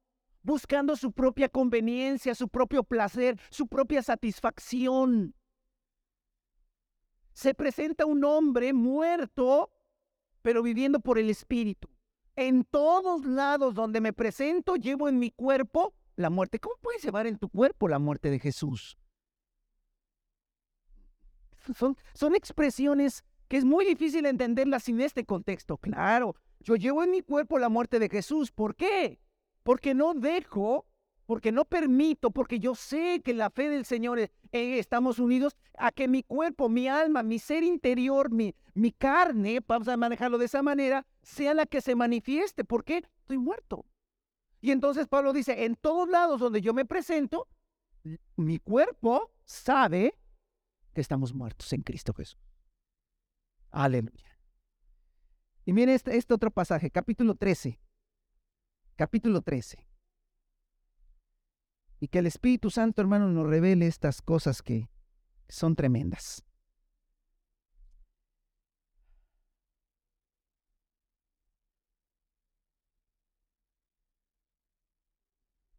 buscando su propia conveniencia, su propio placer, su propia satisfacción se presenta un hombre muerto, pero viviendo por el Espíritu. En todos lados donde me presento, llevo en mi cuerpo la muerte. ¿Cómo puedes llevar en tu cuerpo la muerte de Jesús? Son, son expresiones que es muy difícil entenderlas sin este contexto. Claro, yo llevo en mi cuerpo la muerte de Jesús. ¿Por qué? Porque no dejo porque no permito, porque yo sé que la fe del Señor eh, estamos unidos a que mi cuerpo, mi alma, mi ser interior, mi, mi carne, vamos a manejarlo de esa manera, sea la que se manifieste. ¿Por qué? Estoy muerto. Y entonces Pablo dice, en todos lados donde yo me presento, mi cuerpo sabe que estamos muertos en Cristo Jesús. Aleluya. Y miren este, este otro pasaje, capítulo 13. Capítulo 13. Y que el Espíritu Santo, hermano, nos revele estas cosas que son tremendas.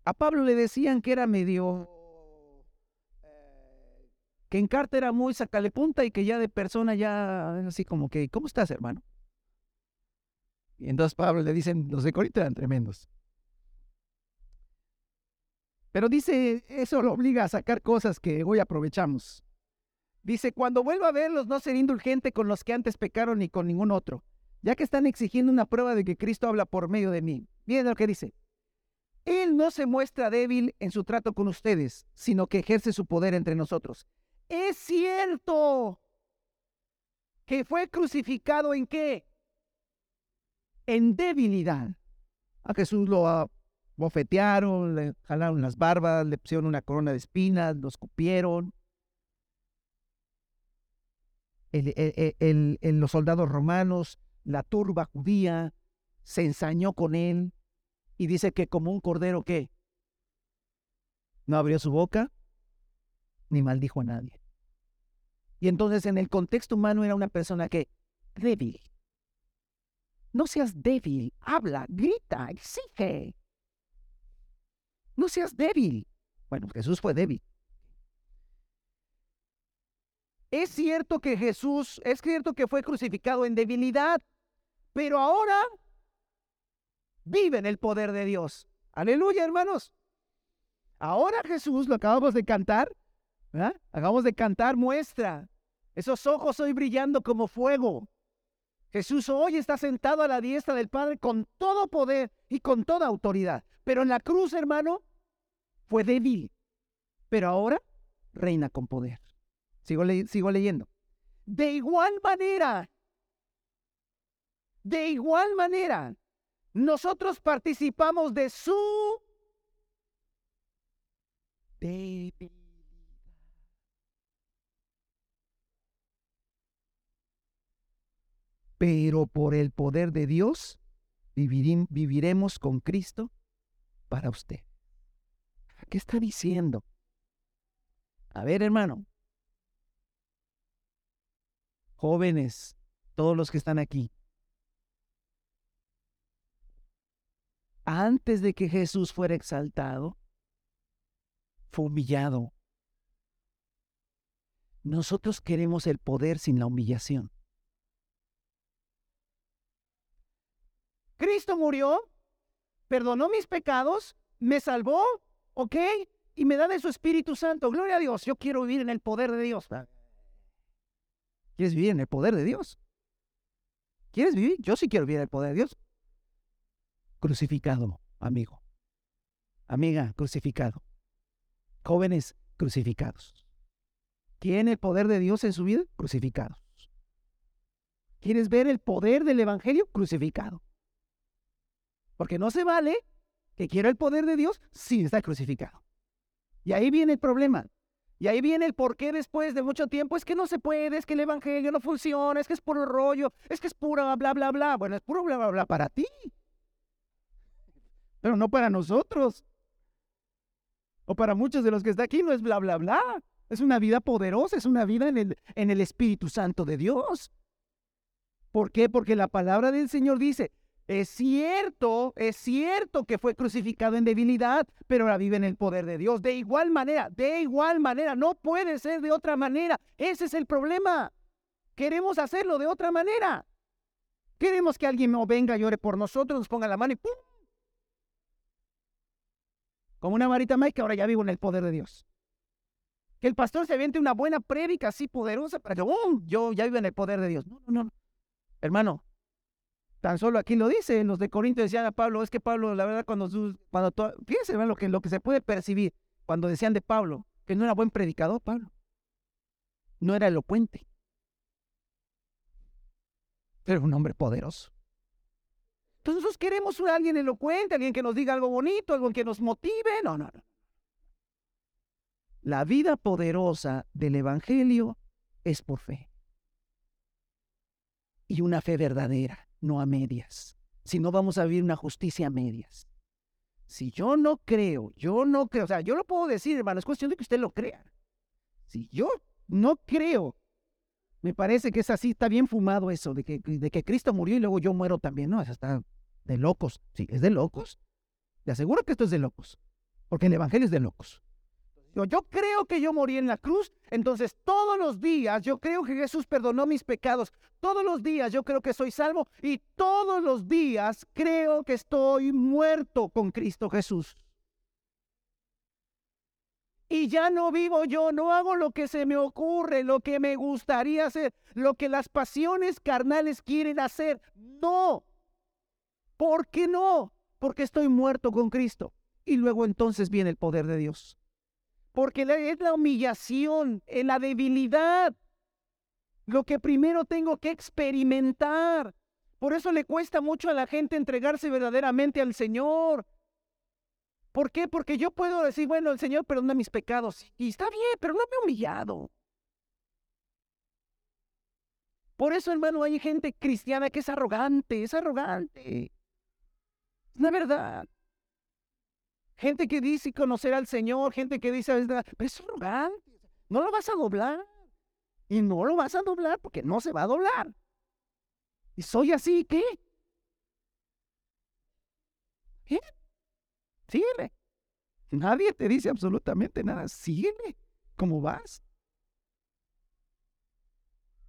A Pablo le decían que era medio que en carta era muy sacale punta y que ya de persona ya así como que, ¿cómo estás, hermano? Y entonces Pablo le dicen, los de Corinto eran tremendos. Pero dice, eso lo obliga a sacar cosas que hoy aprovechamos. Dice, cuando vuelva a verlos, no ser indulgente con los que antes pecaron ni con ningún otro, ya que están exigiendo una prueba de que Cristo habla por medio de mí. Miren lo que dice. Él no se muestra débil en su trato con ustedes, sino que ejerce su poder entre nosotros. Es cierto que fue crucificado en qué? En debilidad. A Jesús lo bofetearon, le jalaron las barbas, le pusieron una corona de espinas, lo escupieron. los soldados romanos, la turba judía, se ensañó con él y dice que como un cordero ¿qué? no abrió su boca ni maldijo a nadie. Y entonces en el contexto humano era una persona que débil. No seas débil, habla, grita, exige. No seas débil. Bueno, Jesús fue débil. Es cierto que Jesús, es cierto que fue crucificado en debilidad, pero ahora vive en el poder de Dios. Aleluya, hermanos. Ahora Jesús, lo acabamos de cantar, Hagamos de cantar muestra. Esos ojos hoy brillando como fuego. Jesús hoy está sentado a la diestra del Padre con todo poder y con toda autoridad. Pero en la cruz, hermano, fue débil. Pero ahora reina con poder. Sigo, sigo leyendo. De igual manera, de igual manera, nosotros participamos de su debilidad. pero por el poder de Dios viviremos con Cristo para usted. ¿Qué está diciendo? A ver, hermano. Jóvenes, todos los que están aquí. Antes de que Jesús fuera exaltado, fue humillado. Nosotros queremos el poder sin la humillación. Cristo murió, perdonó mis pecados, me salvó, ¿ok? Y me da de su Espíritu Santo. Gloria a Dios, yo quiero vivir en el poder de Dios. ¿Quieres vivir en el poder de Dios? ¿Quieres vivir? Yo sí quiero vivir en el poder de Dios. Crucificado, amigo. Amiga, crucificado. Jóvenes, crucificados. ¿Tiene el poder de Dios en su vida? Crucificados. ¿Quieres ver el poder del Evangelio? Crucificado. Porque no se vale que quiera el poder de Dios sin estar crucificado. Y ahí viene el problema. Y ahí viene el por qué después de mucho tiempo es que no se puede, es que el evangelio no funciona, es que es puro rollo, es que es pura bla, bla, bla. Bueno, es puro bla, bla, bla para ti. Pero no para nosotros. O para muchos de los que están aquí no es bla, bla, bla. Es una vida poderosa, es una vida en el, en el Espíritu Santo de Dios. ¿Por qué? Porque la palabra del Señor dice, es cierto, es cierto que fue crucificado en debilidad, pero ahora vive en el poder de Dios. De igual manera, de igual manera, no puede ser de otra manera. Ese es el problema. Queremos hacerlo de otra manera. Queremos que alguien no venga, llore por nosotros, nos ponga la mano y ¡pum! Como una varita mágica, ahora ya vivo en el poder de Dios. Que el pastor se aviente una buena prédica así poderosa para que ¡pum! yo ya vivo en el poder de Dios. No, no, no. Hermano, Tan solo aquí lo dice, los de Corinto decían a Pablo, es que Pablo, la verdad, cuando, cuando fíjense lo que, lo que se puede percibir cuando decían de Pablo, que no era buen predicador, Pablo. No era elocuente. Pero un hombre poderoso. Entonces nosotros queremos a alguien elocuente, alguien que nos diga algo bonito, alguien que nos motive. No, no, no. La vida poderosa del Evangelio es por fe. Y una fe verdadera no a medias. Si no vamos a vivir una justicia a medias. Si yo no creo, yo no creo, o sea, yo lo puedo decir, hermano, es cuestión de que usted lo crea. Si yo no creo, me parece que es así, está bien fumado eso, de que, de que Cristo murió y luego yo muero también, no, eso está de locos, sí, es de locos. Te aseguro que esto es de locos. Porque el Evangelio es de locos. Yo, yo creo que yo morí en la cruz, entonces todos los días yo creo que Jesús perdonó mis pecados. Todos los días yo creo que soy salvo y todos los días creo que estoy muerto con Cristo Jesús. Y ya no vivo yo, no hago lo que se me ocurre, lo que me gustaría hacer, lo que las pasiones carnales quieren hacer. No. ¿Por qué no? Porque estoy muerto con Cristo. Y luego entonces viene el poder de Dios. Porque es la humillación, es la debilidad, lo que primero tengo que experimentar. Por eso le cuesta mucho a la gente entregarse verdaderamente al Señor. ¿Por qué? Porque yo puedo decir, bueno, el Señor perdona mis pecados. Y está bien, pero no me he humillado. Por eso, hermano, hay gente cristiana que es arrogante, es arrogante. La verdad. Gente que dice conocer al Señor, gente que dice, pero es arrogante. No lo vas a doblar. Y no lo vas a doblar porque no se va a doblar. Y soy así, ¿qué? ¿Qué? Síguele. Nadie te dice absolutamente nada. Síguele. ¿Cómo vas?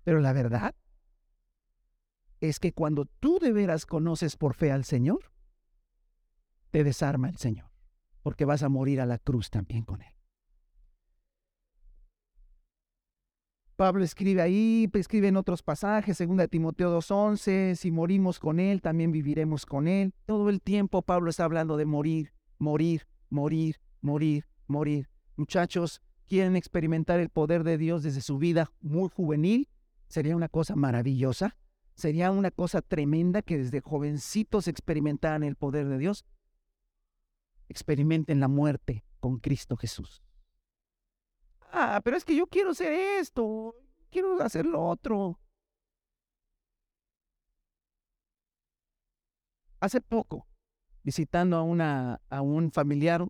Pero la verdad es que cuando tú de veras conoces por fe al Señor, te desarma el Señor, porque vas a morir a la cruz también con Él. Pablo escribe ahí, escribe en otros pasajes, segunda de Timoteo 2.11, si morimos con Él, también viviremos con Él. Todo el tiempo Pablo está hablando de morir, morir, morir, morir, morir. Muchachos, quieren experimentar el poder de Dios desde su vida muy juvenil, sería una cosa maravillosa, sería una cosa tremenda que desde jovencitos experimentaran el poder de Dios. Experimenten la muerte con Cristo Jesús. Ah, pero es que yo quiero hacer esto, quiero hacer lo otro. Hace poco, visitando a, una, a un familiar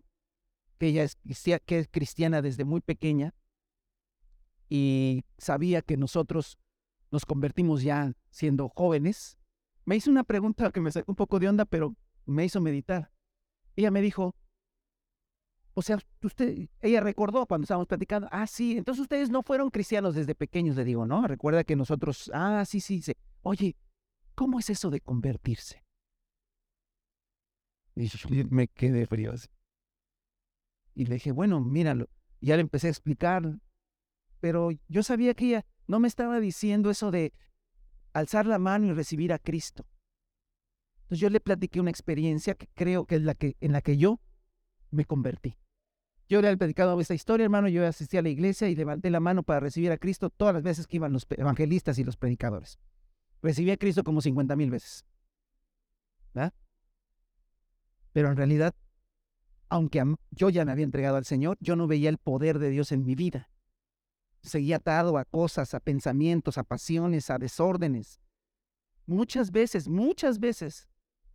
que ella es, que es cristiana desde muy pequeña y sabía que nosotros nos convertimos ya siendo jóvenes, me hizo una pregunta que me sacó un poco de onda, pero me hizo meditar. Ella me dijo, o sea, usted, ella recordó cuando estábamos platicando, ah, sí, entonces ustedes no fueron cristianos desde pequeños, le digo, ¿no? Recuerda que nosotros, ah, sí, sí, sí. Oye, ¿cómo es eso de convertirse? Y yo me quedé frío Y le dije, bueno, míralo. ya le empecé a explicar, pero yo sabía que ella no me estaba diciendo eso de alzar la mano y recibir a Cristo. Entonces yo le platiqué una experiencia que creo que es la que, en la que yo me convertí. Yo le había platicado esta historia, hermano, yo asistí a la iglesia y levanté la mano para recibir a Cristo todas las veces que iban los evangelistas y los predicadores. Recibí a Cristo como 50 mil veces. ¿verdad? Pero en realidad, aunque yo ya me había entregado al Señor, yo no veía el poder de Dios en mi vida. Seguía atado a cosas, a pensamientos, a pasiones, a desórdenes. Muchas veces, muchas veces,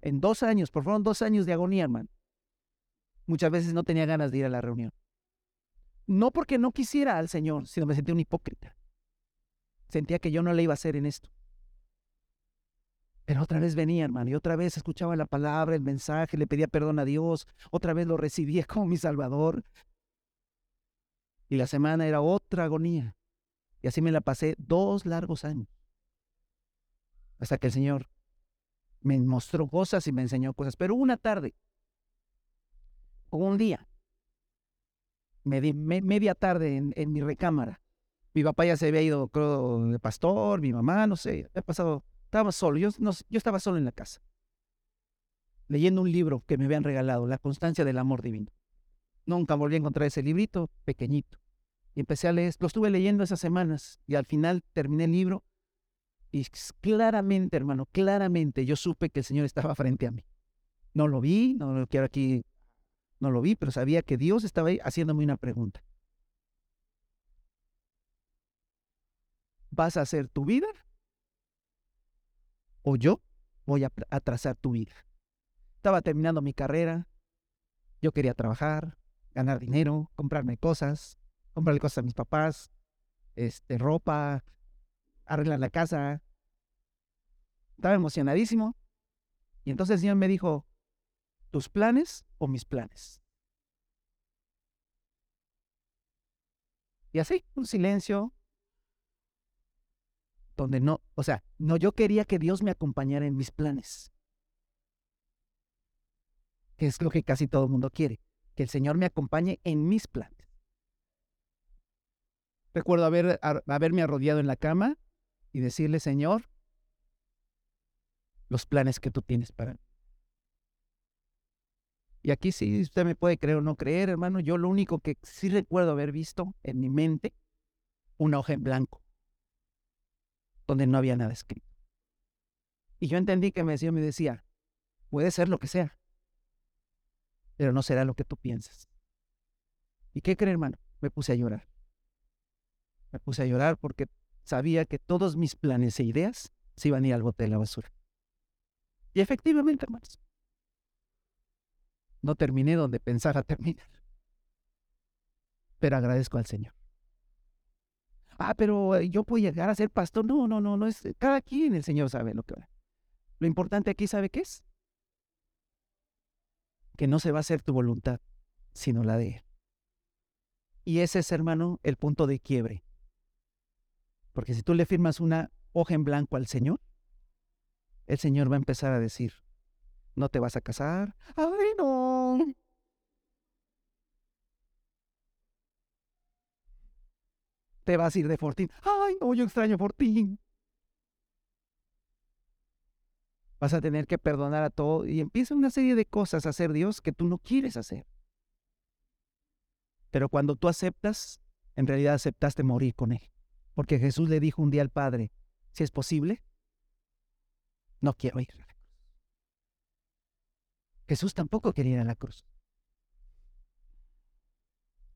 en dos años, por fueron dos años de agonía, hermano, Muchas veces no tenía ganas de ir a la reunión. No porque no quisiera al Señor, sino me sentía un hipócrita. Sentía que yo no le iba a hacer en esto. Pero otra vez venía, hermano, y otra vez escuchaba la palabra, el mensaje, le pedía perdón a Dios, otra vez lo recibía como mi Salvador. Y la semana era otra agonía. Y así me la pasé dos largos años. Hasta que el Señor me mostró cosas y me enseñó cosas. Pero una tarde, un día, media tarde en, mi recámara. Mi papá ya se había ido, creo, de pastor, mi mamá, no sé, había pasado, estaba solo, yo, yo estaba solo en la casa, leyendo un libro que me habían regalado, La constancia del amor divino. Nunca volví a encontrar ese librito pequeñito. Y empecé a leer, lo estuve leyendo esas semanas y al final terminé el libro y claramente, hermano, claramente yo supe que el Señor estaba frente a mí. No lo vi, no lo quiero aquí no lo vi, pero sabía que Dios estaba ahí haciéndome una pregunta. ¿Vas a hacer tu vida? ¿O yo voy a trazar tu vida? Estaba terminando mi carrera, yo quería trabajar, ganar dinero, comprarme cosas, comprarle cosas a mis papás, este, ropa, arreglar la casa. Estaba emocionadísimo. Y entonces el Señor me dijo, ¿tus planes o mis planes? Y así, un silencio donde no, o sea, no yo quería que Dios me acompañara en mis planes. Que es lo que casi todo el mundo quiere, que el Señor me acompañe en mis planes. Recuerdo haber, haberme arrodillado en la cama y decirle, Señor, los planes que tú tienes para mí. Y aquí sí, usted me puede creer o no creer, hermano, yo lo único que sí recuerdo haber visto en mi mente, una hoja en blanco, donde no había nada escrito. Y yo entendí que me decía, me decía, puede ser lo que sea, pero no será lo que tú piensas. ¿Y qué cree, hermano? Me puse a llorar. Me puse a llorar porque sabía que todos mis planes e ideas se iban a ir al bote de la basura. Y efectivamente, hermanos, no terminé donde pensaba terminar. Pero agradezco al Señor. Ah, pero eh, yo puedo llegar a ser pastor. No, no, no, no es. Cada quien el Señor sabe lo que va. Lo importante aquí, ¿sabe qué es? Que no se va a hacer tu voluntad, sino la de Él. Y ese es, hermano, el punto de quiebre. Porque si tú le firmas una hoja en blanco al Señor, el Señor va a empezar a decir, no te vas a casar. Ay, no. Te vas a ir de Fortín. Ay, no, yo extraño Fortín. Vas a tener que perdonar a todo y empieza una serie de cosas a hacer Dios que tú no quieres hacer. Pero cuando tú aceptas, en realidad aceptaste morir con Él. Porque Jesús le dijo un día al Padre, si es posible, no quiero ir a la cruz. Jesús tampoco quería ir a la cruz.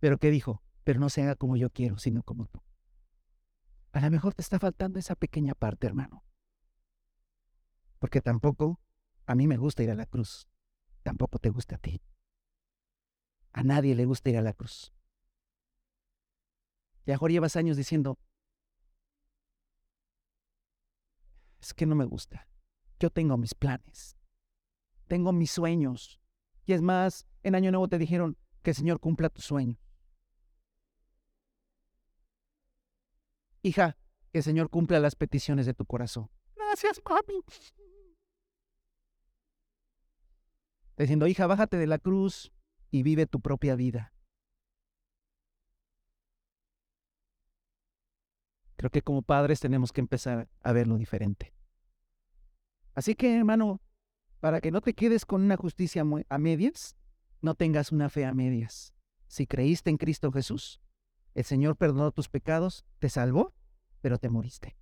Pero ¿qué dijo? Pero no se haga como yo quiero, sino como tú. A lo mejor te está faltando esa pequeña parte, hermano. Porque tampoco a mí me gusta ir a la cruz. Tampoco te gusta a ti. A nadie le gusta ir a la cruz. Y ahora llevas años diciendo, es que no me gusta. Yo tengo mis planes, tengo mis sueños. Y es más, en Año Nuevo te dijeron que el Señor cumpla tu sueño. Hija, que el Señor cumpla las peticiones de tu corazón. Gracias, papi. Diciendo, hija, bájate de la cruz y vive tu propia vida. Creo que como padres tenemos que empezar a verlo diferente. Así que, hermano, para que no te quedes con una justicia a medias, no tengas una fe a medias. Si creíste en Cristo Jesús, el Señor perdonó tus pecados, te salvó, pero te moriste.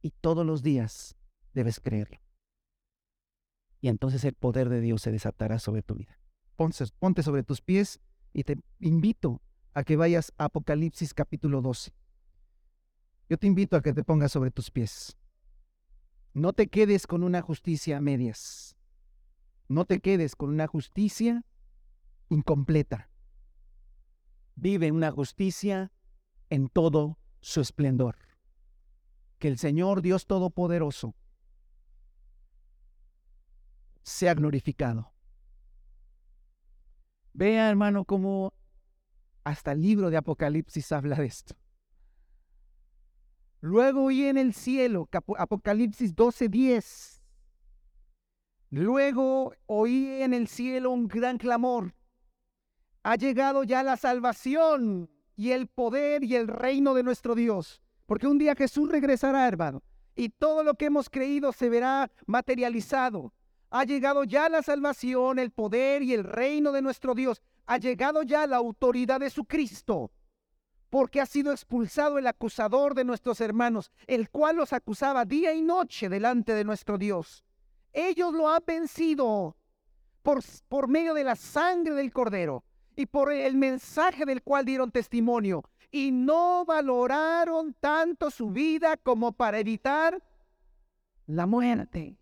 Y todos los días debes creerlo. Y entonces el poder de Dios se desatará sobre tu vida. Ponte, ponte sobre tus pies y te invito a que vayas a Apocalipsis capítulo 12. Yo te invito a que te pongas sobre tus pies. No te quedes con una justicia a medias. No te quedes con una justicia incompleta. Vive una justicia en todo su esplendor. Que el Señor Dios Todopoderoso sea glorificado. Vea, hermano, cómo hasta el libro de Apocalipsis habla de esto. Luego oí en el cielo, Apocalipsis 12:10. Luego oí en el cielo un gran clamor. Ha llegado ya la salvación y el poder y el reino de nuestro Dios. Porque un día Jesús regresará, hermano, y todo lo que hemos creído se verá materializado. Ha llegado ya la salvación, el poder y el reino de nuestro Dios. Ha llegado ya la autoridad de su Cristo porque ha sido expulsado el acusador de nuestros hermanos, el cual los acusaba día y noche delante de nuestro Dios. Ellos lo han vencido por, por medio de la sangre del cordero y por el mensaje del cual dieron testimonio, y no valoraron tanto su vida como para evitar la muerte.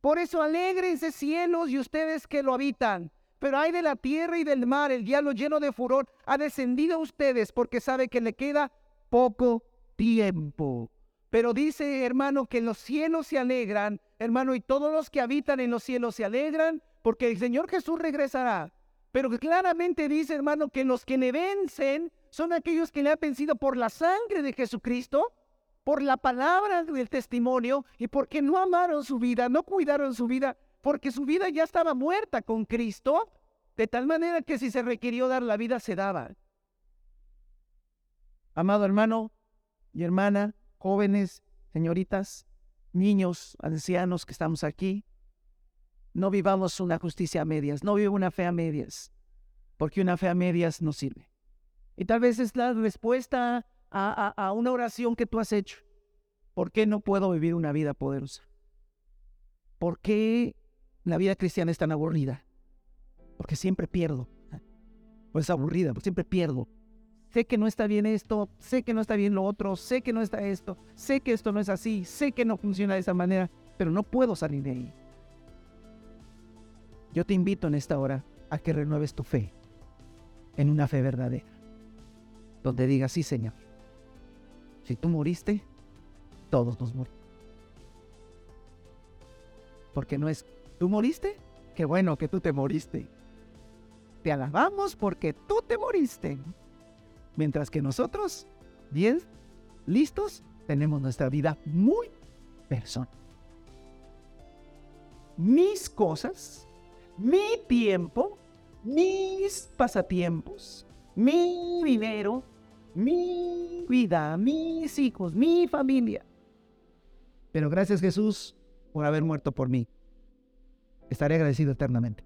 Por eso alegrense cielos y ustedes que lo habitan pero hay de la tierra y del mar, el diablo lleno de furor ha descendido a ustedes porque sabe que le queda poco tiempo. Pero dice, hermano, que los cielos se alegran, hermano, y todos los que habitan en los cielos se alegran porque el Señor Jesús regresará. Pero claramente dice, hermano, que los que le vencen son aquellos que le han vencido por la sangre de Jesucristo, por la palabra del testimonio y porque no amaron su vida, no cuidaron su vida, porque su vida ya estaba muerta con Cristo, de tal manera que si se requirió dar la vida, se daba. Amado hermano y hermana, jóvenes, señoritas, niños, ancianos que estamos aquí, no vivamos una justicia a medias, no vive una fe a medias, porque una fe a medias no sirve. Y tal vez es la respuesta a una oración que tú has hecho. ¿Por qué no puedo vivir una vida poderosa? ¿Por qué la vida cristiana es tan aburrida? Porque siempre pierdo. O es aburrida, porque siempre pierdo. Sé que no está bien esto, sé que no está bien lo otro, sé que no está esto, sé que esto no es así, sé que no funciona de esa manera, pero no puedo salir de ahí. Yo te invito en esta hora a que renueves tu fe en una fe verdadera, donde digas, sí Señor, si tú moriste, todos nos morimos. Porque no es, tú moriste, qué bueno que tú te moriste. Te alabamos porque tú te moriste. Mientras que nosotros, bien, listos, tenemos nuestra vida muy personal. Mis cosas, mi tiempo, mis pasatiempos, mi dinero, mi vida, mis hijos, mi familia. Pero gracias Jesús por haber muerto por mí. Estaré agradecido eternamente.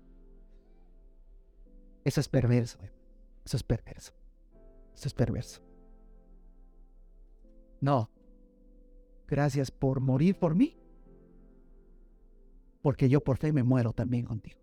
Eso es perverso. Eso es perverso. Eso es perverso. No. Gracias por morir por mí. Porque yo por fe me muero también contigo.